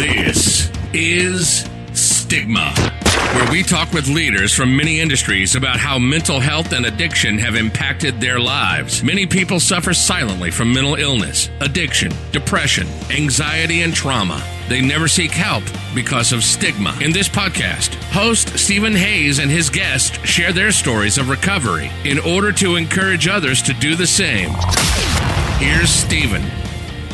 This is Stigma, where we talk with leaders from many industries about how mental health and addiction have impacted their lives. Many people suffer silently from mental illness, addiction, depression, anxiety, and trauma. They never seek help because of stigma. In this podcast, host Stephen Hayes and his guests share their stories of recovery in order to encourage others to do the same. Here's Stephen.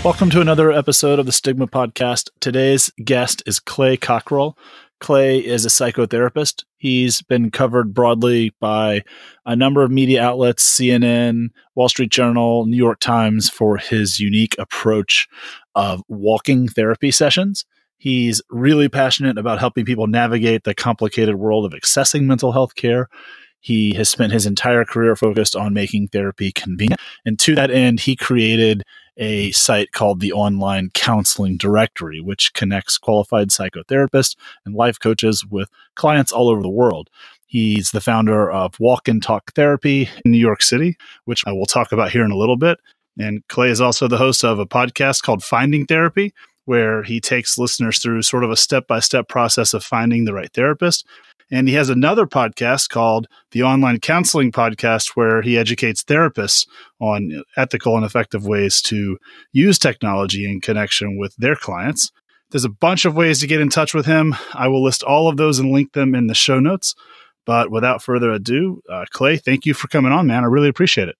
Welcome to another episode of the Stigma Podcast. Today's guest is Clay Cockrell. Clay is a psychotherapist. He's been covered broadly by a number of media outlets, CNN, Wall Street Journal, New York Times, for his unique approach of walking therapy sessions. He's really passionate about helping people navigate the complicated world of accessing mental health care. He has spent his entire career focused on making therapy convenient. And to that end, he created a site called the Online Counseling Directory, which connects qualified psychotherapists and life coaches with clients all over the world. He's the founder of Walk and Talk Therapy in New York City, which I will talk about here in a little bit. And Clay is also the host of a podcast called Finding Therapy, where he takes listeners through sort of a step by step process of finding the right therapist. And he has another podcast called the Online Counseling Podcast, where he educates therapists on ethical and effective ways to use technology in connection with their clients. There's a bunch of ways to get in touch with him. I will list all of those and link them in the show notes. But without further ado, uh, Clay, thank you for coming on, man. I really appreciate it.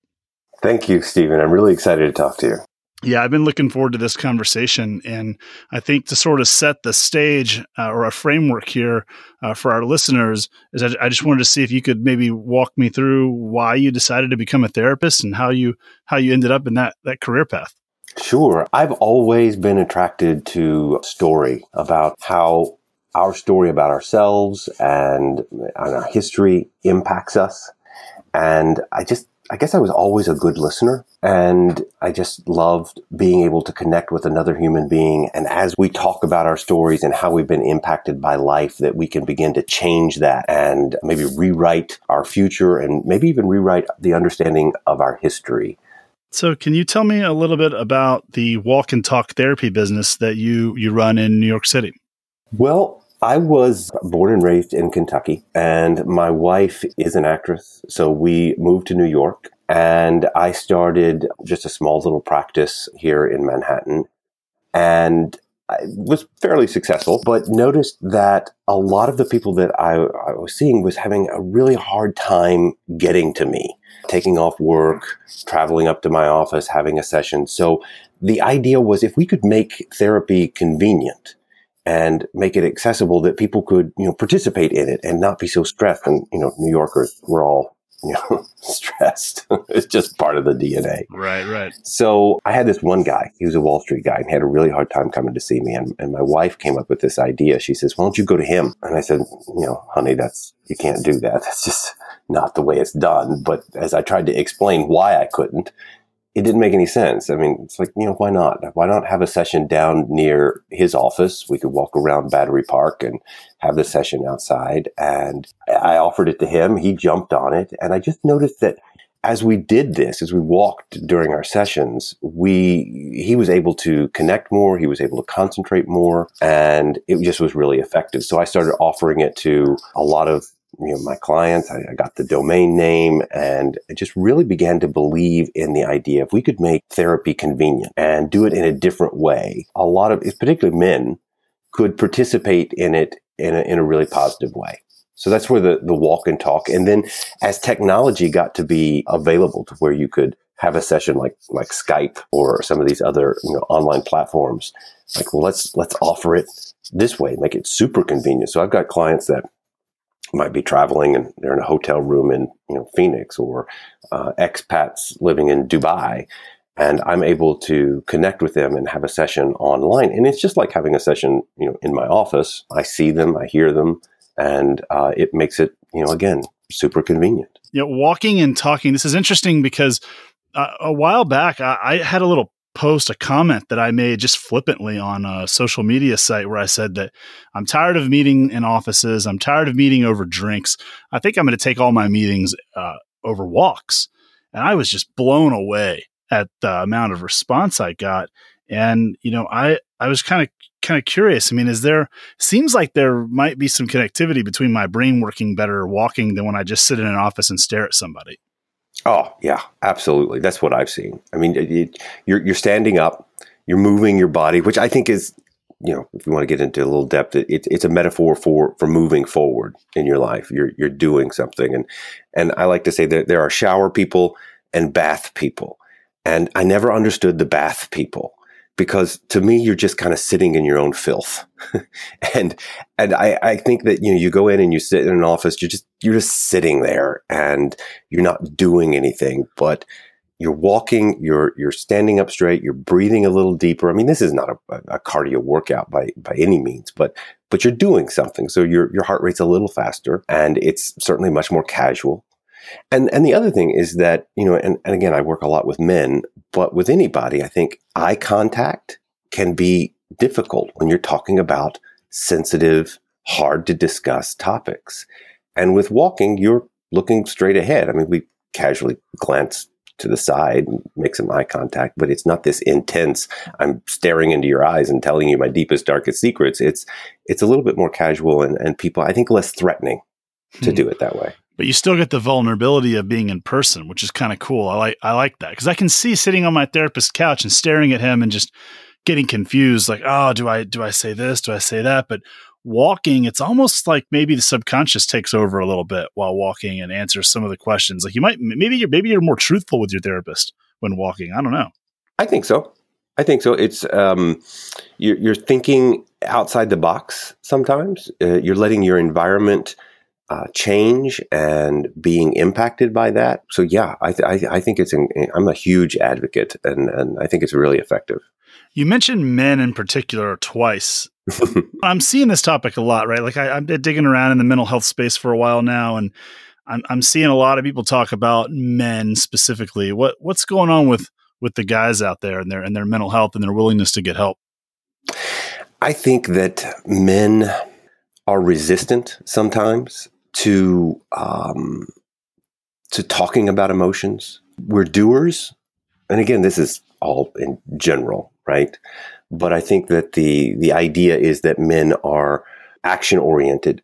Thank you, Stephen. I'm really excited to talk to you. Yeah, I've been looking forward to this conversation. And I think to sort of set the stage uh, or a framework here uh, for our listeners, is I, I, just wanted to see if you could maybe walk me through why you decided to become a therapist and how you how you ended up in that that career path. Sure. I've always been attracted to story about how our story about ourselves and our history impacts us. And I just I guess I was always a good listener and I just loved being able to connect with another human being. And as we talk about our stories and how we've been impacted by life, that we can begin to change that and maybe rewrite our future and maybe even rewrite the understanding of our history. So, can you tell me a little bit about the walk and talk therapy business that you you run in New York City? Well, I was born and raised in Kentucky, and my wife is an actress. So we moved to New York, and I started just a small little practice here in Manhattan. And I was fairly successful, but noticed that a lot of the people that I, I, was seeing was having a really hard time getting to me, taking off work, traveling up to my office, having a session. So the idea was if we could make therapy convenient, and make it accessible that people could, you know, participate in it and not be so stressed. And, you know, New Yorkers, we're all, you know, stressed. it's just part of the DNA. Right, right. So I had this one guy, he was a Wall Street guy and had a really hard time coming to see me. And, and my wife came up with this idea. She says, why don't you go to him? And I said, you know, honey, that's, you can't do that. That's just not the way it's done. But as I tried to explain why I couldn't, it didn't make any sense. I mean, it's like, you know, why not? Why not have a session down near his office? We could walk around Battery Park and have the session outside. And I offered it to him. He jumped on it. And I just noticed that as we did this, as we walked during our sessions, we, he was able to connect more. He was able to concentrate more and it just was really effective. So I started offering it to a lot of you know, my clients. I, I, got the domain name and I just really began to believe in the idea if we could make therapy convenient and do it in a different way, a lot of, particularly men, could participate in it in a, in a really positive way. So that's where the, the walk and talk. And then as technology got to be available to where you could have a session like, like Skype or some of these other, you know, online platforms, like, well, let's, let's offer it this way, make it super convenient. So I've got clients that might be traveling and they're in a hotel room in you know Phoenix or uh, expats living in Dubai, and I'm able to connect with them and have a session online. And it's just like having a session you know in my office. I see them, I hear them, and uh, it makes it you know again super convenient. Yeah, walking and talking. This is interesting because uh, a while back I, I had a little post a comment that I made just flippantly on a social media site where I said that I'm tired of meeting in offices. I'm tired of meeting over drinks. I think I'm going to take all my meetings uh, over walks. And I was just blown away at the amount of response I got. And, you know, I, I was kind of kind of curious. I mean, is there seems like there might be some connectivity between my brain working better walking than when I just sit in an office and stare at somebody. Oh yeah, absolutely. That's what I've seen. I mean, it, it, you're you're standing up, you're moving your body, which I think is, you know, if you want to get into a little depth, it, it's a metaphor for for moving forward in your life. You're you're doing something, and and I like to say that there are shower people and bath people, and I never understood the bath people because to me you're just kind of sitting in your own filth. And and I, I think that you know you go in and you sit in an office you're just you're just sitting there and you're not doing anything but you're walking you're you're standing up straight you're breathing a little deeper. I mean this is not a, a cardio workout by by any means but but you're doing something. So your your heart rate's a little faster and it's certainly much more casual and and the other thing is that, you know, and, and again, I work a lot with men, but with anybody, I think eye contact can be difficult when you're talking about sensitive, hard to discuss topics. And with walking, you're looking straight ahead. I mean, we casually glance to the side and make some eye contact, but it's not this intense. I'm staring into your eyes and telling you my deepest, darkest secrets. It's it's a little bit more casual and, and people I think less threatening to hmm. do it that way but you still get the vulnerability of being in person, which is kind of cool. I like I like that because I can see sitting on my therapist's couch and staring at him and just getting confused, like, oh, do I do I say this? Do I say that? But walking, it's almost like maybe the subconscious takes over a little bit while walking and answers some of the questions. Like you might maybe you're maybe you're more truthful with your therapist when walking. I don't know. I think so. I think so. It's um, you're, you're thinking outside the box sometimes. Uh, you're letting your environment uh, change and being impacted by that. So yeah, I, th- I, I think it's. In, I'm a huge advocate, and and I think it's really effective. You mentioned men in particular twice. I'm seeing this topic a lot, right? Like I, am digging around in the mental health space for a while now, and I'm I'm seeing a lot of people talk about men specifically. What what's going on with with the guys out there and their and their mental health and their willingness to get help? I think that men are resistant sometimes to um, to talking about emotions. We're doers, and again, this is all in general, right? But I think that the the idea is that men are action oriented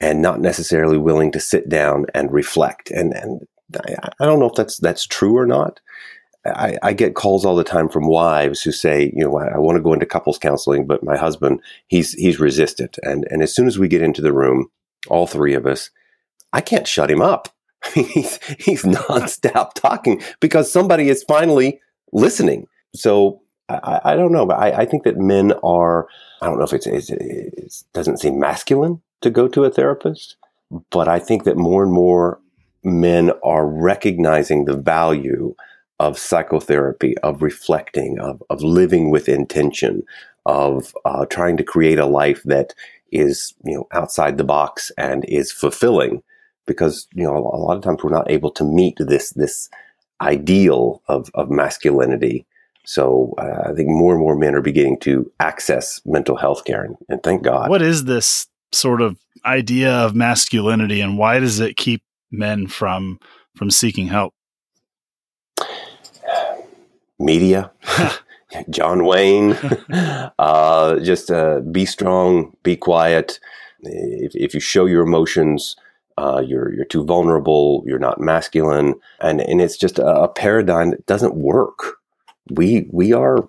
and not necessarily willing to sit down and reflect. And and I, I don't know if that's that's true or not. I, I, get calls all the time from wives who say, you know, I, I want to go into couples counseling, but my husband, he's he's resistant. And and as soon as we get into the room, all three of us, I can't shut him up. he's he's nonstop talking because somebody is finally listening. So I, I don't know, but I, I, think that men are. I don't know if it's, it's it doesn't seem masculine to go to a therapist, but I think that more and more men are recognizing the value of psychotherapy, of reflecting, of of living with intention, of uh, trying to create a life that is you know outside the box and is fulfilling because you know a lot of times we're not able to meet this this ideal of of masculinity. So uh, i think more and more men are beginning to access mental health care and, and thank god. What is this sort of idea of masculinity and why does it keep men from from seeking help? Media John Wayne, uh, just uh, be strong, be quiet. If, if you show your emotions, uh, you're you're too vulnerable. You're not masculine, and and it's just a, a paradigm that doesn't work. We we are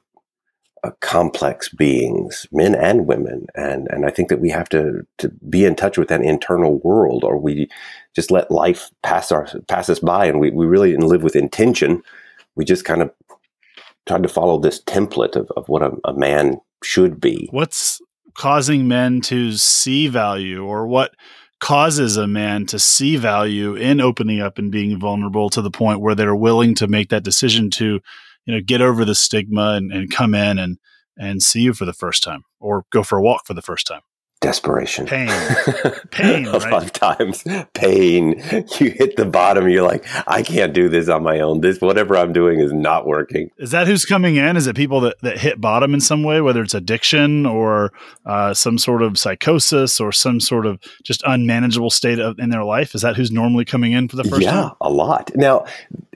complex beings, men and women, and and I think that we have to to be in touch with that internal world, or we just let life pass our pass us by, and we we really didn't live with intention. We just kind of tried to follow this template of, of what a, a man should be. What's causing men to see value or what causes a man to see value in opening up and being vulnerable to the point where they're willing to make that decision to you know get over the stigma and, and come in and and see you for the first time or go for a walk for the first time desperation, pain, pain. a right? lot of times, pain. You hit the bottom. You're like, I can't do this on my own. This whatever I'm doing is not working. Is that who's coming in? Is it people that that hit bottom in some way, whether it's addiction or uh, some sort of psychosis or some sort of just unmanageable state of, in their life? Is that who's normally coming in for the first yeah, time? Yeah, a lot. Now.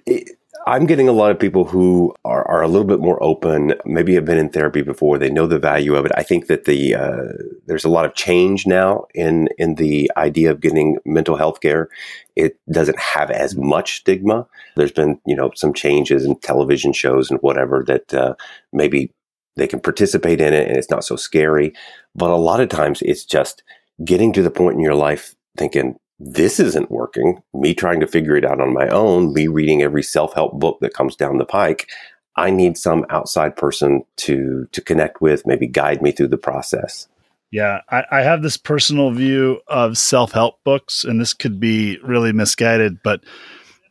It, I'm getting a lot of people who are, are a little bit more open, maybe have been in therapy before. They know the value of it. I think that the uh, there's a lot of change now in in the idea of getting mental health care. It doesn't have as much stigma. There's been you know some changes in television shows and whatever that uh, maybe they can participate in it and it's not so scary. But a lot of times it's just getting to the point in your life thinking this isn't working. Me trying to figure it out on my own, me reading every self-help book that comes down the pike. I need some outside person to to connect with, maybe guide me through the process. Yeah, I, I have this personal view of self-help books, and this could be really misguided, but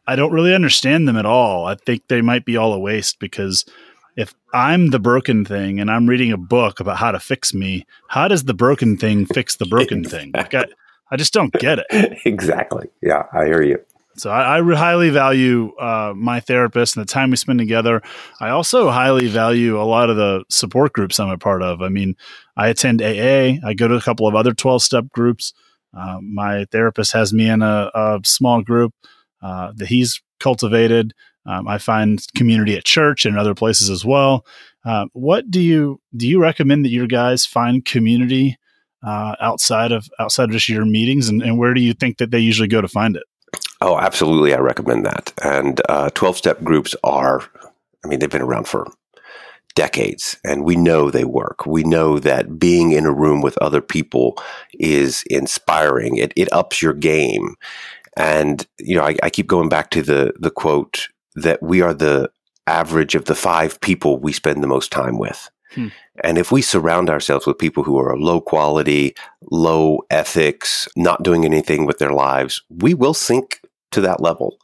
I don't really understand them at all. I think they might be all a waste because if I'm the broken thing and I'm reading a book about how to fix me, how does the broken thing fix the broken thing? Like I, I just don't get it. exactly. Yeah, I hear you. So I, I highly value uh, my therapist and the time we spend together. I also highly value a lot of the support groups I'm a part of. I mean, I attend AA. I go to a couple of other 12 step groups. Uh, my therapist has me in a, a small group uh, that he's cultivated. Um, I find community at church and other places as well. Uh, what do you do? You recommend that your guys find community uh, outside of outside of just your meetings, and, and where do you think that they usually go to find it? Oh, absolutely. I recommend that. And uh, 12 step groups are, I mean, they've been around for decades and we know they work. We know that being in a room with other people is inspiring. It, it ups your game. And, you know, I, I keep going back to the, the quote that we are the average of the five people we spend the most time with. Hmm. And if we surround ourselves with people who are low quality, low ethics, not doing anything with their lives, we will sink to that level.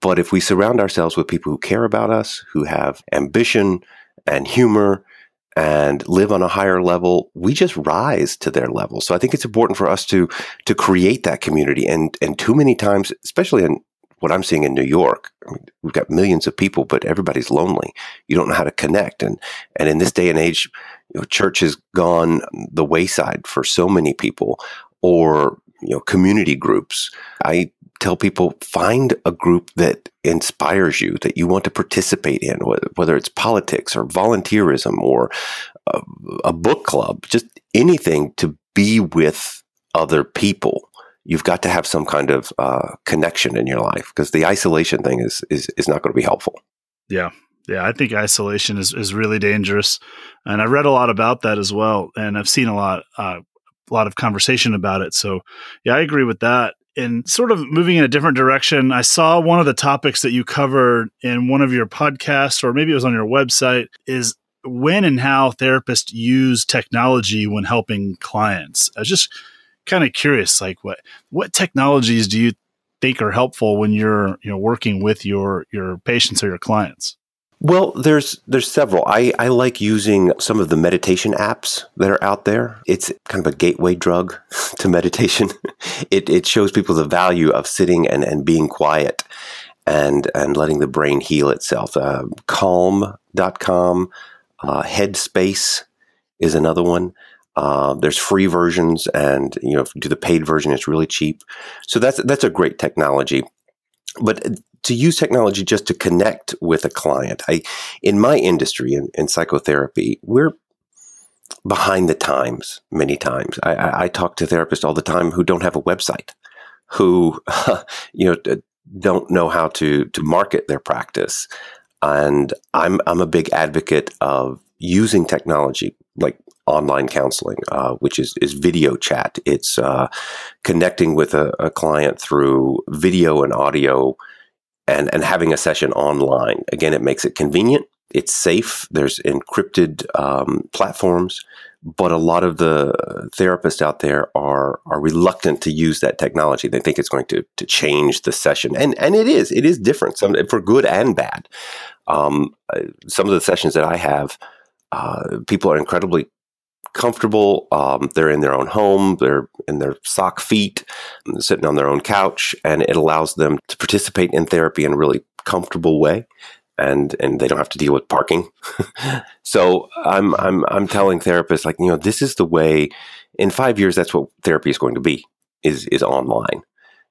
But if we surround ourselves with people who care about us, who have ambition and humor and live on a higher level, we just rise to their level. So I think it's important for us to to create that community. And and too many times, especially in what I'm seeing in New York, I mean, we've got millions of people, but everybody's lonely. You don't know how to connect, and and in this day and age, you know, church has gone the wayside for so many people, or you know, community groups. I tell people find a group that inspires you, that you want to participate in, whether it's politics or volunteerism or a, a book club, just anything to be with other people you've got to have some kind of uh, connection in your life because the isolation thing is is is not going to be helpful. Yeah, yeah, I think isolation is is really dangerous, and I've read a lot about that as well, and I've seen a lot uh, a lot of conversation about it. So, yeah, I agree with that. And sort of moving in a different direction, I saw one of the topics that you covered in one of your podcasts, or maybe it was on your website, is when and how therapists use technology when helping clients. I was just kind of curious, like what what technologies do you think are helpful when you're you know working with your your patients or your clients? Well, there's there's several. I, I like using some of the meditation apps that are out there. It's kind of a gateway drug to meditation. it it shows people the value of sitting and, and being quiet and and letting the brain heal itself. Uh, calm.com, uh, Headspace is another one. Uh, there's free versions, and you know, if you do the paid version, it's really cheap. So that's that's a great technology. But to use technology just to connect with a client, I in my industry in, in psychotherapy, we're behind the times many times. I, I, I, talk to therapists all the time who don't have a website, who you know don't know how to to market their practice, and I'm I'm a big advocate of using technology like online counseling, uh, which is, is video chat. It's uh, connecting with a, a, client through video and audio and, and having a session online. Again, it makes it convenient. It's safe. There's encrypted um, platforms, but a lot of the therapists out there are are reluctant to use that technology. They think it's going to to change the session, and and it is. It is different, some for good and bad. Um, uh, some of the sessions that I have, uh, people are incredibly comfortable. Um, they're in their own home. They're in their sock feet, sitting on their own couch, and it allows them to participate in therapy in a really comfortable way. And, and they don't have to deal with parking. so I'm, I'm, I'm telling therapists like, you know, this is the way in five years, that's what therapy is going to be is, is online.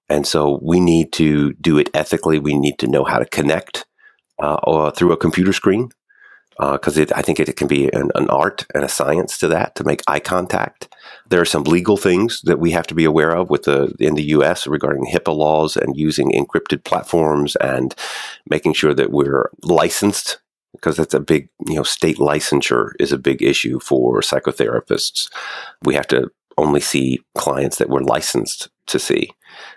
And so we need to do it ethically. We need to know how to connect uh, through a computer screen because uh, I think it, it can be an, an, art and a science to that to make eye contact. There are some legal things that we have to be aware of with the in the U.S. regarding HIPAA laws and using encrypted platforms and making sure that we're licensed because that's a big you know state licensure is a big issue for psychotherapists. We have to only see clients that we're licensed to see.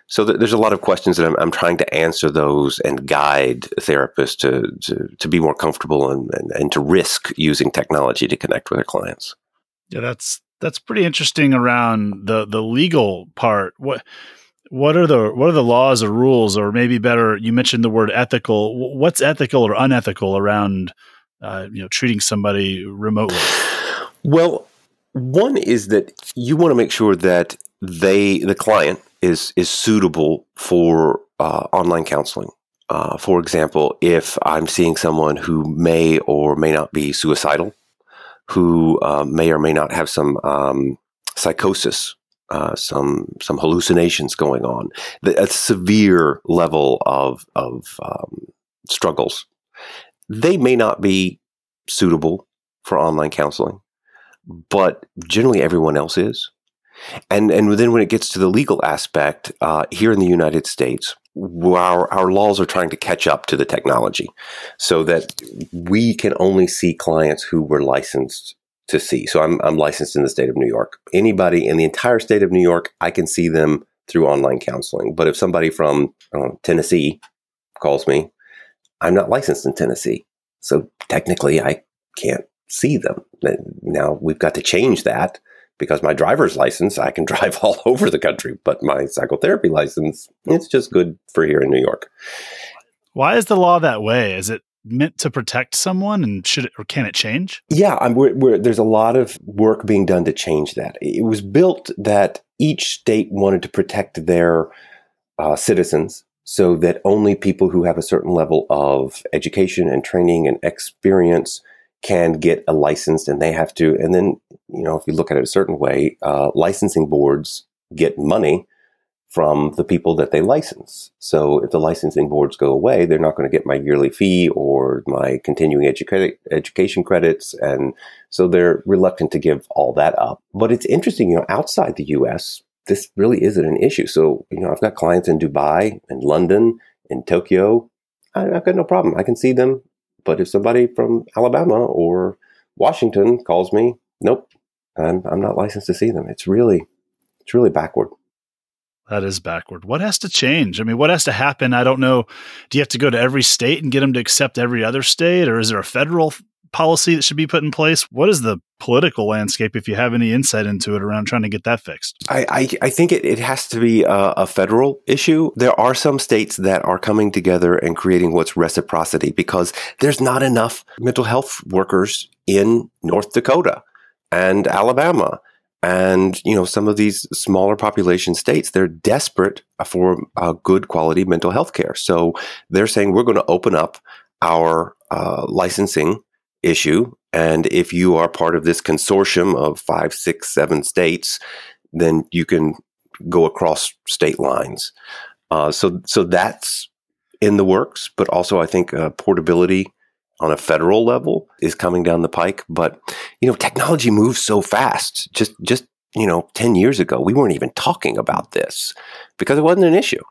So th- there's a lot of questions that I'm, I'm, trying to answer those and guide therapists to, to, to be more comfortable and, and, and to risk using technology to connect with their clients. Yeah, that's that's pretty interesting around the the legal part. What what are the what are the laws or rules, or maybe better, you mentioned the word ethical. What's ethical or unethical around uh, you know treating somebody remotely? Well, one is that you want to make sure that they, the client, is is suitable for uh, online counseling. Uh, for example, if I'm seeing someone who may or may not be suicidal, who uh, may or may not have some um, psychosis, uh, some some hallucinations going on, a severe level of of um, struggles, they may not be suitable for online counseling but generally everyone else is. And and then when it gets to the legal aspect, uh, here in the United States, our our laws are trying to catch up to the technology, so that we can only see clients who were licensed to see. So I'm I'm licensed in the state of New York. Anybody in the entire state of New York, I can see them through online counseling. But if somebody from Tennessee calls me, I'm not licensed in Tennessee, so technically I can't see them. Now we've got to change that because my driver's license, I can drive all over the country, but my psychotherapy license, it's just good for here in New York. Why is the law that way? Is it meant to protect someone and should it, or can it change? Yeah, we're, we're, there's a lot of work being done to change that. It was built that each state wanted to protect their uh, citizens so that only people who have a certain level of education and training and experience can get a license and they have to, and then, you know, if you look at it a certain way, uh, licensing boards get money from the people that they license. So if the licensing boards go away, they're not going to get my yearly fee or my continuing educa- education credits. And so they're reluctant to give all that up. But it's interesting, you know, outside the US, this really isn't an issue. So, you know, I've got clients in Dubai and London and Tokyo. I, I've got no problem. I can see them but if somebody from Alabama or Washington calls me, nope, I'm, I'm not licensed to see them. It's really, it's really backward. That is backward. What has to change? I mean, what has to happen? I don't know. Do you have to go to every state and get them to accept every other state, or is there a federal policy that should be put in place? What is the political landscape, if you have any insight into it, around trying to get that fixed? I, I, I think it, it has to be a, a, federal issue. There are some states that are coming together and creating what's reciprocity because there's not enough mental health workers in North Dakota and Alabama. And, you know, some of these smaller population states, they're desperate for uh, good quality mental health care. So they're saying we're going to open up our uh, licensing issue. And if you are part of this consortium of five, six, seven states, then you can go across state lines. Uh, so, so that's in the works. But also, I think uh, portability on a federal level is coming down the pike. But you know, technology moves so fast. Just, just you know, ten years ago, we weren't even talking about this because it wasn't an issue.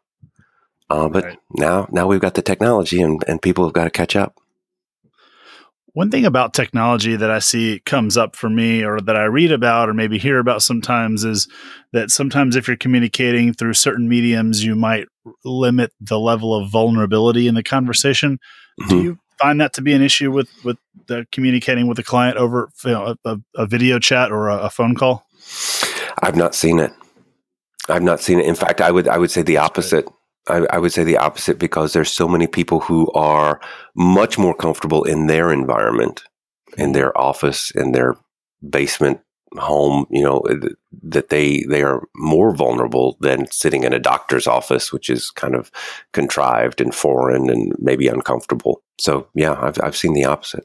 Uh, but right. now, now we've got the technology, and, and people have got to catch up. One thing about technology that I see comes up for me or that I read about or maybe hear about sometimes is that sometimes if you're communicating through certain mediums, you might limit the level of vulnerability in the conversation. Mm-hmm. Do you find that to be an issue with, with the communicating with a client over you know, a, a, video chat or a, a phone call? I've not seen it. I've not seen it. In fact, I would I would say the opposite. I, I, would say the opposite because there's so many people who are much more comfortable in their environment, in mm-hmm. their office, in their basement home, you know, that they they are more vulnerable than sitting in a doctor's office, which is kind of contrived and foreign and maybe uncomfortable. So yeah, I've I've seen the opposite.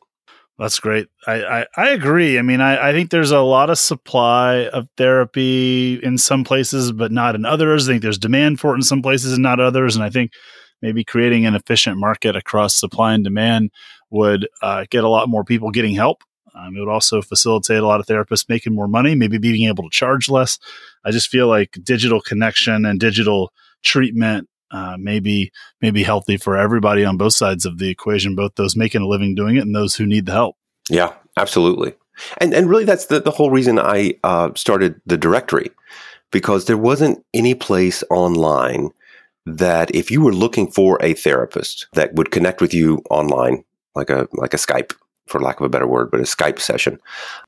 That's great. I, I, I, agree. I mean, I, I think there's a lot of supply of therapy in some places, but not in others. I think there's demand for it in some places and not others. And I think maybe creating an efficient market across supply and demand would uh, get a lot more people getting help. Um, it would also facilitate a lot of therapists making more money, maybe being able to charge less. I just feel like digital connection and digital treatment uh, may be may be healthy for everybody on both sides of the equation, both those making a living doing it and those who need the help. Yeah, absolutely. And and really, that's the, the whole reason I uh, started the directory because there wasn't any place online that if you were looking for a therapist that would connect with you online, like a like a Skype, for lack of a better word, but a Skype session,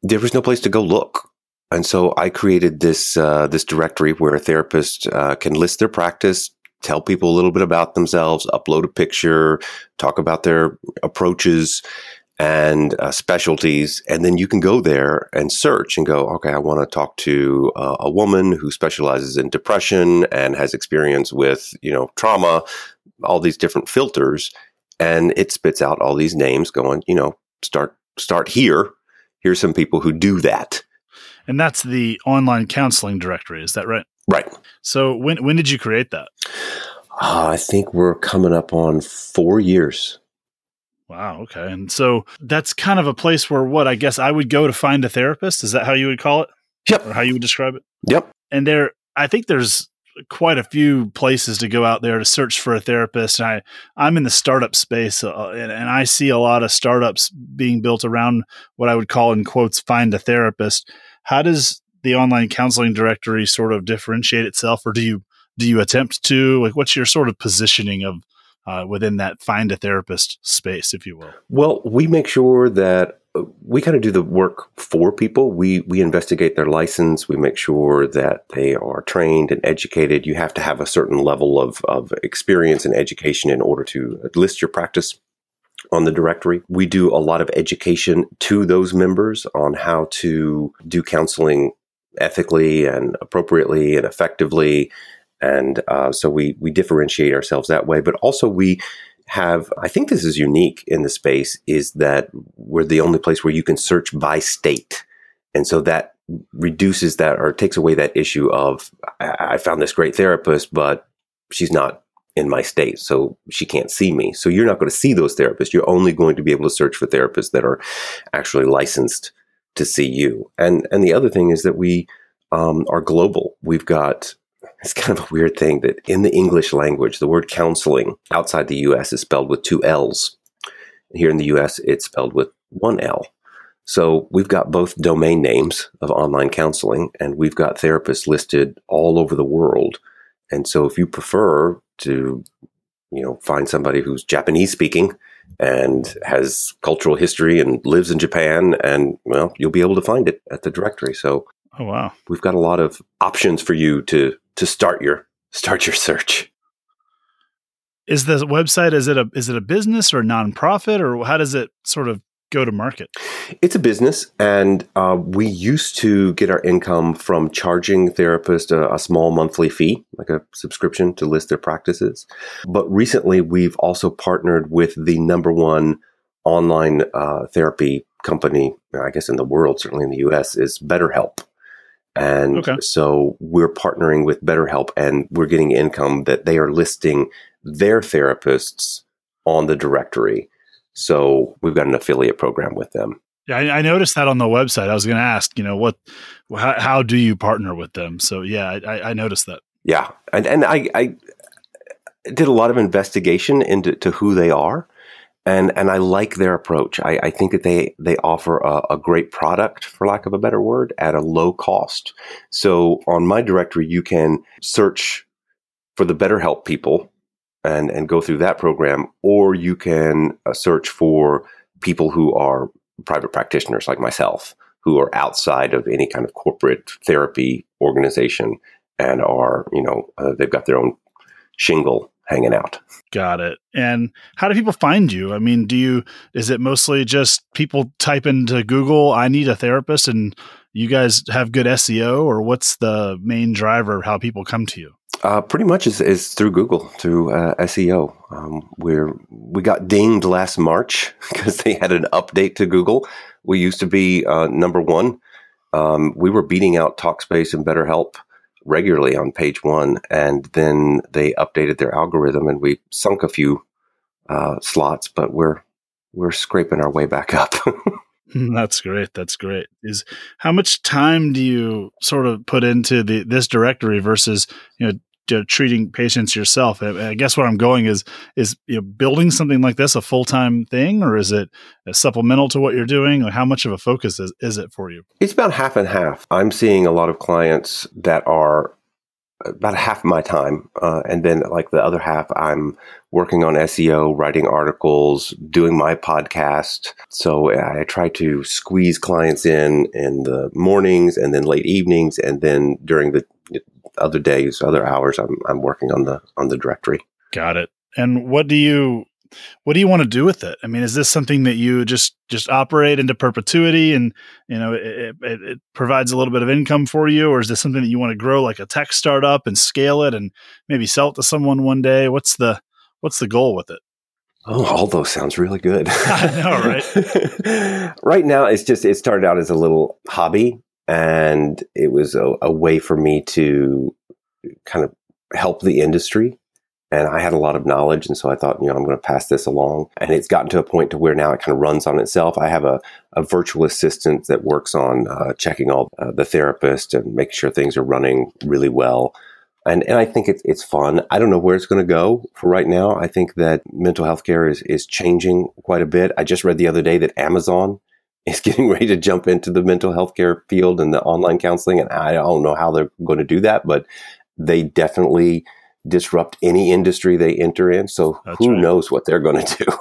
there was no place to go look. And so I created this uh, this directory where a therapist uh, can list their practice, tell people a little bit about themselves, upload a picture, talk about their approaches, and uh, specialties. And then you can go there and search and go, okay, I want to talk to uh, a woman who specializes in depression and has experience with, you know, trauma, all these different filters. And it spits out all these names going, you know, start, start here. Here's some people who do that. And that's the online counseling directory. Is that right? Right. So when, when did you create that? Uh, I think we're coming up on four years. Wow. Okay. And so that's kind of a place where what I guess I would go to find a therapist. Is that how you would call it? Yep. Or how you would describe it? Yep. And there, I think there's quite a few places to go out there to search for a therapist. And I, I'm in the startup space uh, and, and I see a lot of startups being built around what I would call in quotes, find a therapist. How does the online counseling directory sort of differentiate itself or do you, do you attempt to like, what's your sort of positioning of, uh, within that find a therapist space, if you will? Well, we make sure that uh, we kind of do the work for people. We we investigate their license. We make sure that they are trained and educated. You have to have a certain level of, of experience and education in order to list your practice on the directory. We do a lot of education to those members on how to do counseling ethically and appropriately and effectively and uh, so we we differentiate ourselves that way. But also we have, I think this is unique in the space, is that we're the only place where you can search by state, and so that reduces that or takes away that issue of I, I found this great therapist, but she's not in my state, so she can't see me. So you're not going to see those therapists. You're only going to be able to search for therapists that are actually licensed to see you. And and the other thing is that we um, are global. We've got it's kind of a weird thing that in the English language, the word counseling outside the US is spelled with two L's. Here in the US, it's spelled with one L. So we've got both domain names of online counseling, and we've got therapists listed all over the world. And so if you prefer to, you know, find somebody who's Japanese speaking and has cultural history and lives in Japan, and well, you'll be able to find it at the directory. So Oh wow. We've got a lot of options for you to to start your start your search. Is the website is it a is it a business or a nonprofit or how does it sort of go to market? It's a business, and uh, we used to get our income from charging therapists a, a, small monthly fee, like a subscription to list their practices. But recently, we've also partnered with the number one online uh, therapy company, I guess in the world, certainly in the U.S., is BetterHelp. And okay. so we're partnering with BetterHelp and we're getting income that they are listing their therapists on the directory. So we've got an affiliate program with them. Yeah, I, I noticed that on the website. I was going to ask, you know, what, how, how, do you partner with them? So yeah, I, I noticed that. Yeah, and and I, I did a lot of investigation into to who they are, and and I like their approach. I, I think that they they offer a, a, great product, for lack of a better word, at a low cost. So on my directory, you can search for the BetterHelp people and and go through that program, or you can uh, search for people who are private practitioners like myself, who are outside of any kind of corporate therapy organization and are you know uh, they've got their own shingle hanging out. Got it. And how do people find you? I mean, do you is it mostly just people type into Google, I need a therapist and you guys have good SEO or what's the main driver of how people come to you? Uh, pretty much is, is through Google, through uh, SEO. Um, we're we got dinged last March because they had an update to Google. We used to be uh, number one. Um, we were beating out Talkspace and BetterHelp regularly on page one, and then they updated their algorithm, and we sunk a few uh, slots, but we're we're scraping our way back up. That's great. That's great. Is how much time do you sort of put into the this directory versus you know treating patients yourself. I guess where I'm going is is you know, building something like this a full time thing, or is it supplemental to what you're doing? Or how much of a focus is, is it for you? It's about half and half. I'm seeing a lot of clients that are about half my time, uh, and then like the other half, I'm working on SEO, writing articles, doing my podcast. So I try to squeeze clients in in the mornings and then late evenings, and then during the other days, other hours, I'm I'm working on the on the directory. Got it. And what do you what do you want to do with it? I mean, is this something that you just just operate into perpetuity, and you know it, it, it, provides a little bit of income for you, or is this something that you want to grow like a tech startup and scale it and maybe sell it to someone one day? What's the what's the goal with it? Oh, all those sounds really good. I know, right? right now, it's just it started out as a little hobby, and it was a, a way for me to kind of help the industry and I had a lot of knowledge. And so I thought, you know, I'm going to pass this along. And it's gotten to a point to where now it kind of runs on itself. I have a, a virtual assistant that works on uh, checking all uh, the therapist and making sure things are running really well. And, and I think it's, it's fun. I don't know where it's going to go for right now. I think that mental health care is, is changing quite a bit. I just read the other day that Amazon is getting ready to jump into the mental health care field and the online counseling. And I don't know how they're going to do that, but they definitely disrupt any industry they enter in. So That's who right. knows what they're going to do?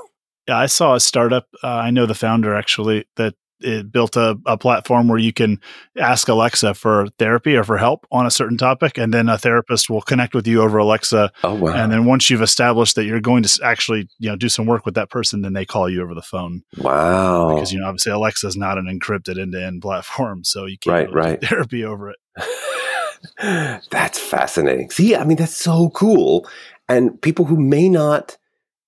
Yeah, I saw a startup. Uh, I know the founder actually that it built a, a platform where you can ask Alexa for therapy or for help on a certain topic, and then a therapist will connect with you over Alexa. Oh wow! And then once you've established that you're going to actually you know do some work with that person, then they call you over the phone. Wow! Because you know obviously Alexa is not an encrypted end to end platform, so you can't right, really right. therapy over it. that's fascinating. See, I mean, that's so cool. And people who may not,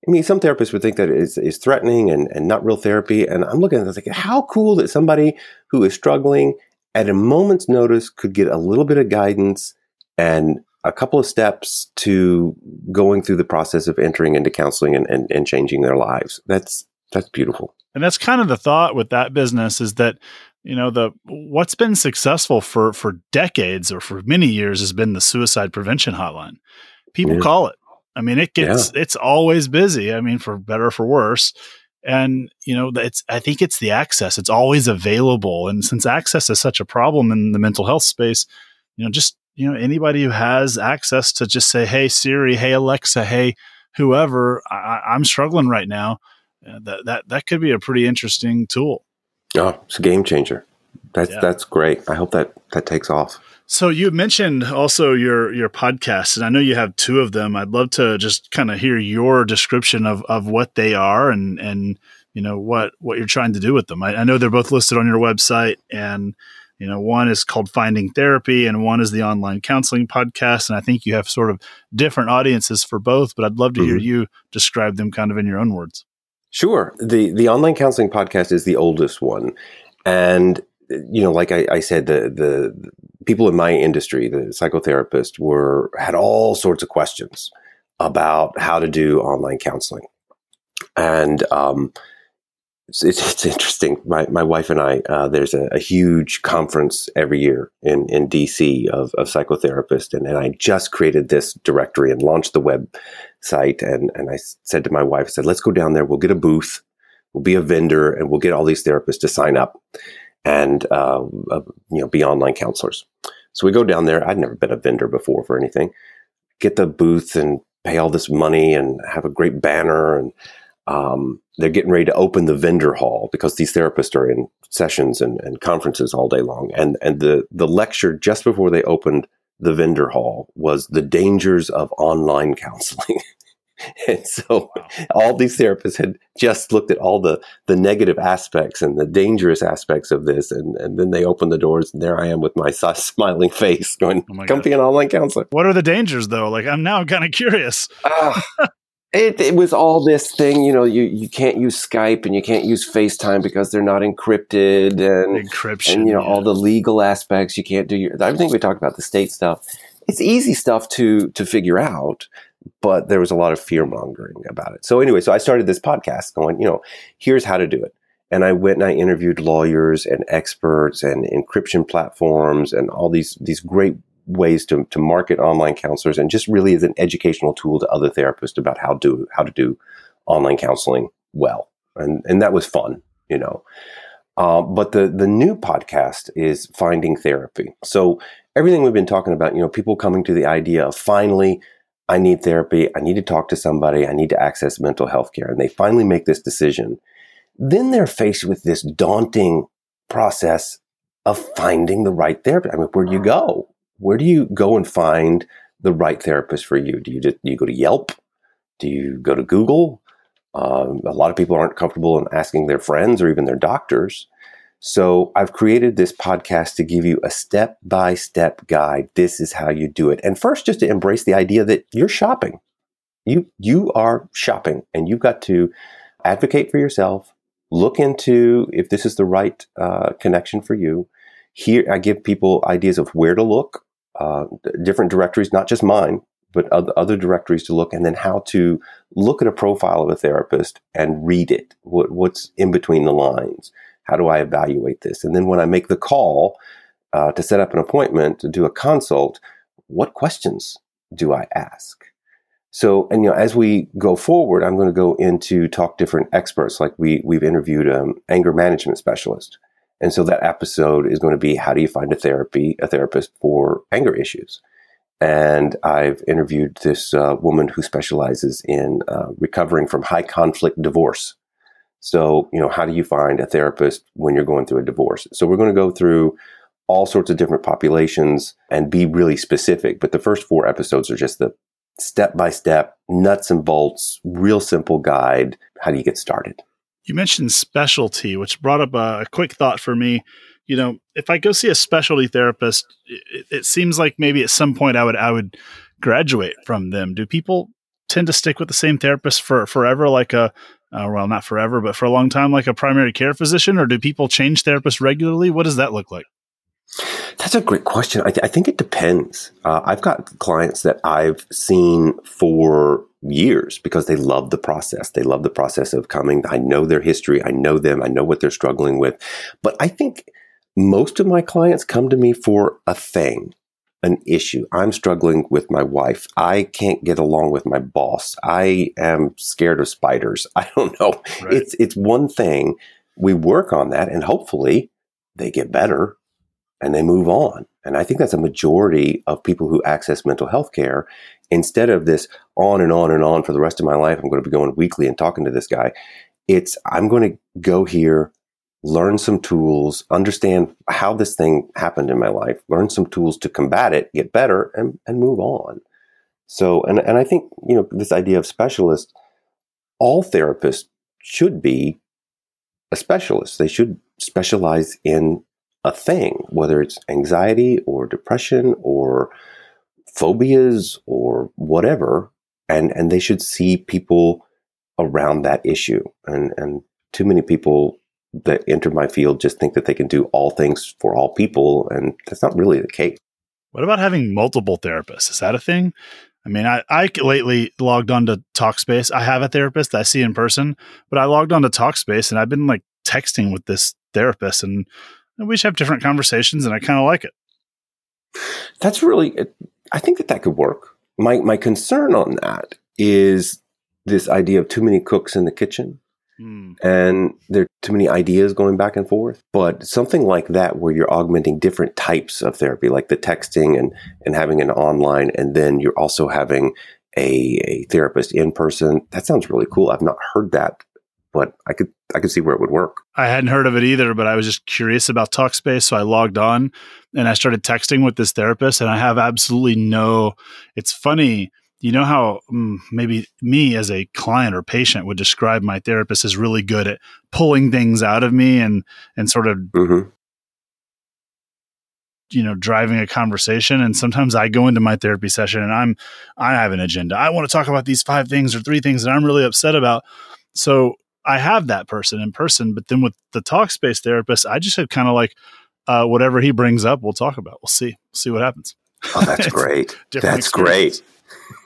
I mean, some therapists would think that is, is threatening and, and not real therapy. And I'm looking at this like, how cool that somebody who is struggling at a moment's notice could get a little bit of guidance and a couple of steps to going through the process of entering into counseling and, and, and changing their lives. That's that's beautiful. And that's kind of the thought with that business is that you know the what's been successful for for decades or for many years has been the suicide prevention hotline people yeah. call it i mean it gets yeah. it's always busy i mean for better or for worse and you know it's i think it's the access it's always available and since access is such a problem in the mental health space you know just you know anybody who has access to just say hey siri hey alexa hey whoever I, i'm struggling right now uh, that that that could be a pretty interesting tool Oh, it's a game changer. That's yeah. that's great. I hope that that takes off. So you mentioned also your your podcast, and I know you have two of them. I'd love to just kind of hear your description of of what they are and and you know what what you're trying to do with them. I, I know they're both listed on your website, and you know one is called Finding Therapy, and one is the Online Counseling Podcast. And I think you have sort of different audiences for both. But I'd love to mm-hmm. hear you describe them kind of in your own words. Sure. The the online counseling podcast is the oldest one. And you know, like I, I said, the the people in my industry, the psychotherapists, were had all sorts of questions about how to do online counseling. And um, it's, it's, interesting. My, my wife and I, uh, there's a, a, huge conference every year in, in DC of, of psychotherapists. And, and I just created this directory and launched the website. And, and I said to my wife, I said, let's go down there. We'll get a booth. We'll be a vendor and we'll get all these therapists to sign up and, uh, uh, you know, be online counselors. So we go down there. I'd never been a vendor before for anything. Get the booth and pay all this money and have a great banner and, um, they're getting ready to open the vendor hall because these therapists are in sessions and, and conferences all day long. And and the the lecture just before they opened the vendor hall was the dangers of online counseling. and so wow. all these therapists had just looked at all the the negative aspects and the dangerous aspects of this and, and then they opened the doors and there i am with my smiling face going oh come God. be an online counselor what are the dangers though like i'm now kind of curious uh, it, it, was all this thing, you know, you, you can't use Skype and you can't use FaceTime because they're not encrypted and encryption and you know yeah. all the legal aspects. You can't do your. I think we talked about the state stuff, it's easy stuff to to figure out, but there was a lot of fear mongering about it. So anyway, so I started this podcast going, you know, here's how to do it. And I went and I interviewed lawyers and experts and encryption platforms and all these these great ways to, to market online counselors and just really as an educational tool to other therapists about how do how to do online counseling well. And and that was fun, you know. Uh, but the the new podcast is finding therapy. So everything we've been talking about, you know, people coming to the idea of finally, I need therapy, I need to talk to somebody, I need to access mental health care, and they finally make this decision. Then they're faced with this daunting process of finding the right therapist. I mean, where do you go? Where do you go and find the right therapist for you? Do you do you go to Yelp? Do you go to Google? Um, a lot of people aren't comfortable in asking their friends or even their doctors. So I've created this podcast to give you a step by step guide. This is how you do it. And first, just to embrace the idea that you're shopping. You, you are shopping and you've got to advocate for yourself. Look into if this is the right uh, connection for you. Here, I give people ideas of where to look, uh, different directories, not just mine, but other, directories to look, and then how to look at a profile of a therapist and read it. What, what's in between the lines? How do I evaluate this? And then when I make the call uh, to set up an appointment to do a consult, what questions do I ask? So, and you know, as we go forward, I'm going to go into talk different experts. Like we we've interviewed an um, anger management specialist, and so that episode is going to be how do you find a therapy a therapist for anger issues. And I've interviewed this uh, woman who specializes in uh, recovering from high conflict divorce. So, you know, how do you find a therapist when you're going through a divorce? So, we're going to go through all sorts of different populations and be really specific. But the first four episodes are just the step by step, nuts and bolts, real simple guide. How do you get started? You mentioned specialty, which brought up a, quick thought for me you know, if I go see a specialty therapist, it, it, seems like maybe at some point I would I would graduate from them. Do people tend to stick with the same therapist for forever, like a uh, well, not forever, but for a long time, like a primary care physician, or do people change therapists regularly? What does that look like? That's a great question. I, th- I think it depends. Uh, I've got clients that I've seen for years because they love the process. They love the process of coming. I know their history. I know them. I know what they're struggling with. But I think most of my clients come to me for a thing, an issue. I'm struggling with my wife. I can't get along with my boss. I am scared of spiders. I don't know. Right. It's it's one thing. We work on that and hopefully they get better and they move on. And I think that's a majority of people who access mental health care. Instead of this on and on and on for the rest of my life, I'm going to be going weekly and talking to this guy. It's I'm going to go here learn some tools, understand how this thing happened in my life, learn some tools to combat it, get better, and, and move on. So, and, and I think, you know, this idea of specialist, all therapists should be a specialist. They should specialize in a thing, whether it's anxiety or depression or phobias or whatever. And, and they should see people around that issue. And, and too many people that enter my field just think that they can do all things for all people, and that's not really the case. What about having multiple therapists? Is that a thing? I mean, I, I lately logged on to Talkspace. I have a therapist that I see in person, but I logged on to Talkspace and I've been like texting with this therapist, and we just have different conversations, and I kind of like it. That's really, I think that that could work. My my concern on that is this idea of too many cooks in the kitchen. Mm. And there are too many ideas going back and forth. But something like that, where you're augmenting different types of therapy, like the texting and, and having an online, and then you're also having a, a therapist in person, that sounds really cool. I've not heard that but I could I could see where it would work. I hadn't heard of it either, but I was just curious about Talkspace, so I logged on and I started texting with this therapist, and I have absolutely no. It's funny you know how mm, maybe me as a client or patient would describe my therapist as really good at pulling things out of me and and sort of mm-hmm. you know driving a conversation. And sometimes i go into my therapy session and i'm i have an agenda. I want to talk about these five things or three things that i'm really upset about. So i have that person in person but then with the Talkspace therapist i just have kind of like uh, whatever he brings up we'll talk about. We'll see. We'll see what happens. Oh, that's great. that's great.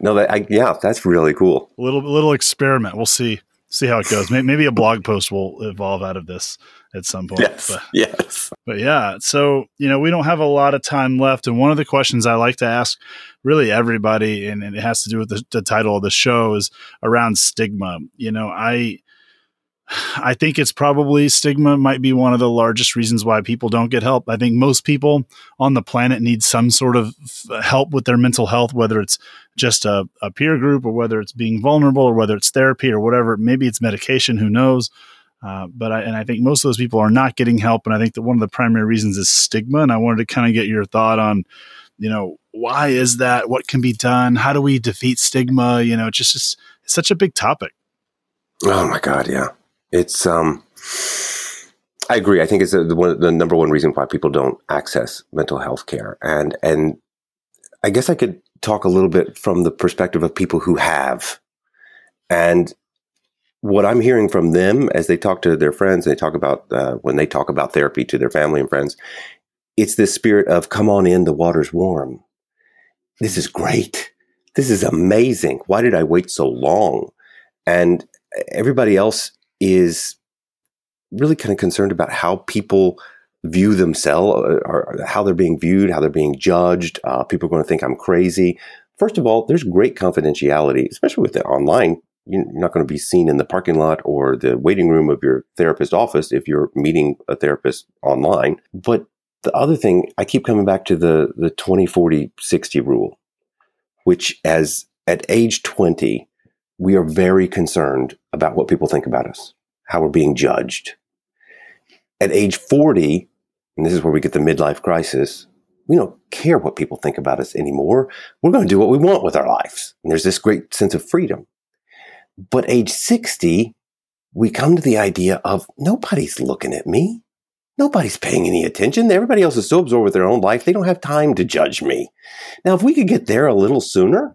no, that I, yeah, that's really cool. A little little experiment. We'll see see how it goes. Maybe a blog post will evolve out of this at some point. Yes. But, yes. But yeah, so you know we don't have a lot of time left, and one of the questions I like to ask really everybody, and, and it has to do with the, the title of the show, is around stigma. You know, I I think it's probably stigma might be one of the largest reasons why people don't get help. I think most people on the planet need some sort of help with their mental health, whether it's just a, a, peer group or whether it's being vulnerable or whether it's therapy or whatever. Maybe it's medication, who knows? Uh, but I, and I think most of those people are not getting help. And I think that one of the primary reasons is stigma. And I wanted to kind of get your thought on, you know, why is that? What can be done? How do we defeat stigma? You know, it's just it's, it's such a big topic. Oh my God. Yeah. It's, um, I agree. I think it's the, one, the number one reason why people don't access mental health care. And, and I guess I could talk a little bit from the perspective of people who have. And what I'm hearing from them as they talk to their friends, they talk about uh, when they talk about therapy to their family and friends, it's this spirit of come on in, the water's warm. This is great. This is amazing. Why did I wait so long? And everybody else is really kind of concerned about how people view themselves, uh, or how they're being viewed, how they're being judged. Uh, people are going to think I'm crazy. First of all, there's great confidentiality, especially with the online. You're not going to be seen in the parking lot or the waiting room of your therapist office if you're meeting a therapist online. But the other thing, I keep coming back to the the 20, 40, 60 rule, which as at age 20, we are very concerned about what people think about us, how we're being judged. At age 40, and this is where we get the midlife crisis, we don't care what people think about us anymore. We're going to do what we want with our lives. And there's this great sense of freedom. But age 60, we come to the idea of nobody's looking at me. Nobody's paying any attention. Everybody else is so absorbed with their own life, they don't have time to judge me. Now, if we could get there a little sooner,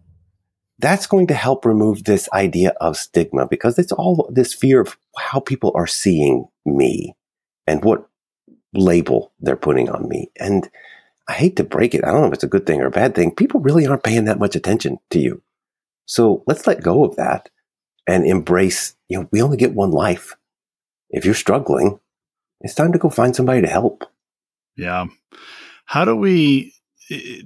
that's going to help remove this idea of stigma because it's all this fear of how people are seeing me and what label they're putting on me. And I hate to break it. I don't know if it's a good thing or a bad thing. People really aren't paying that much attention to you. So let's let go of that and embrace, you know, we only get one life. If you're struggling, it's time to go find somebody to help. Yeah. How do we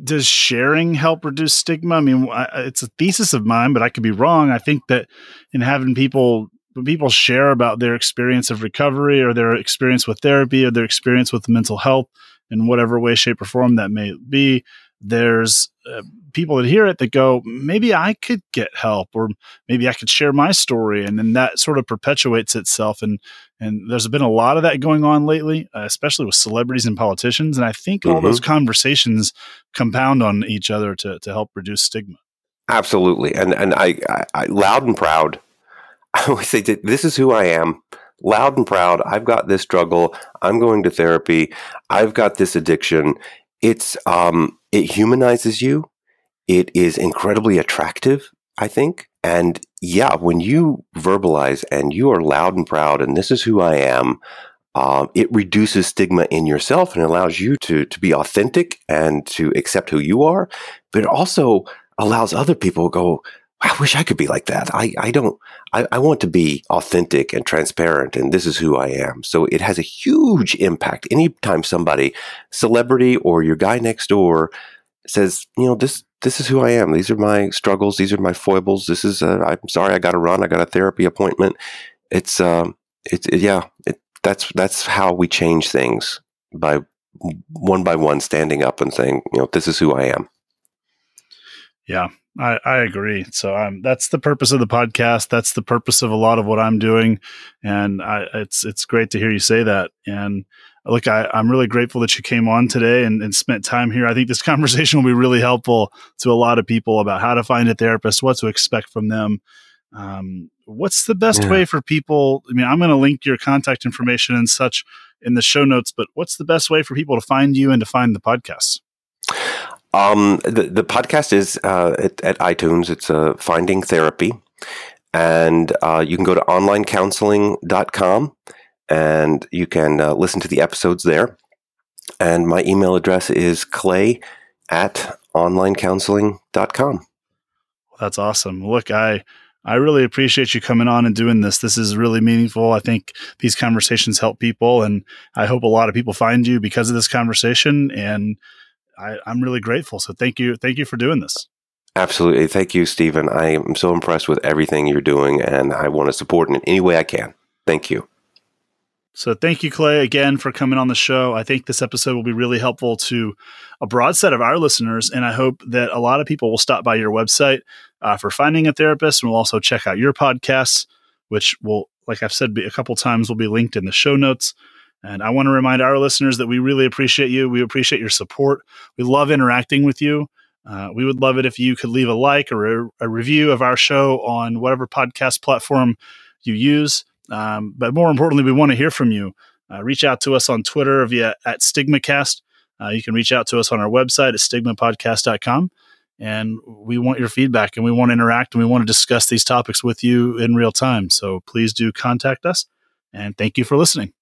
does sharing help reduce stigma? I mean, it's a thesis of mine, but I could be wrong. I think that in having people when people share about their experience of recovery or their experience with therapy or their experience with mental health in whatever way, shape, or form that may be, there's uh, people that hear it that go, maybe I could get help, or maybe I could share my story, and then that sort of perpetuates itself. And and there's been a lot of that going on lately, uh, especially with celebrities and politicians. And I think mm-hmm. all those mm-hmm. conversations compound on each other to to help reduce stigma. Absolutely, and and I, I, I loud and proud. I always say this is who I am loud and proud. I've got this struggle. I'm going to therapy. I've got this addiction. It's um, it humanizes you. It is incredibly attractive, I think. And yeah, when you verbalize and you are loud and proud, and this is who I am, um, it reduces stigma in yourself and allows you to to be authentic and to accept who you are. But it also allows other people to go, I wish I could be like that. I, I don't, I, I want to be authentic and transparent and this is who I am. So it has a huge impact. Anytime somebody, celebrity or your guy next door says, you know, this, this is who I am. These are my struggles. These are my foibles. This is, uh, I'm sorry, I got to run. I got a therapy appointment. It's, um, it's, it, yeah, it, that's, that's how we change things by one by one standing up and saying, you know, this is who I am. Yeah, I, I agree. So um, that's the purpose of the podcast. That's the purpose of a lot of what I'm doing, and I, it's it's great to hear you say that. And look, I, I'm really grateful that you came on today and, and spent time here. I think this conversation will be really helpful to a lot of people about how to find a therapist, what to expect from them. Um, what's the best yeah. way for people? I mean, I'm going to link your contact information and such in the show notes, but what's the best way for people to find you and to find the podcast? Um, the, the podcast is uh, at, at, iTunes. It's uh, Finding Therapy. And uh, you can go to onlinecounseling.com and you can uh, listen to the episodes there. And my email address is clay at onlinecounseling.com. That's awesome. Look, I I really appreciate you coming on and doing this. This is really meaningful. I think these conversations help people, and I hope a lot of people find you because of this conversation. And I, I'm really grateful. So thank you, thank you for doing this. Absolutely. Thank you, Stephen. I am so impressed with everything you're doing, and I want to support in any way I can. Thank you. So thank you, Clay, again for coming on the show. I think this episode will be really helpful to a broad set of our listeners, and I hope that a lot of people will stop by your website uh, for finding a therapist, and we'll also check out your podcasts, which will, like I've said a couple times, will be linked in the show notes. And I want to remind our listeners that we really appreciate you. We appreciate your support. We love interacting with you. Uh, we would love it if you could leave a like or a, a review of our show on whatever podcast platform you use. Um, but more importantly, we want to hear from you. Uh, reach out to us on Twitter via at StigmaCast. Uh, you can reach out to us on our website at stigmapodcast.com. And we want your feedback and we want to interact and we want to discuss these topics with you in real time. So please do contact us. And thank you for listening.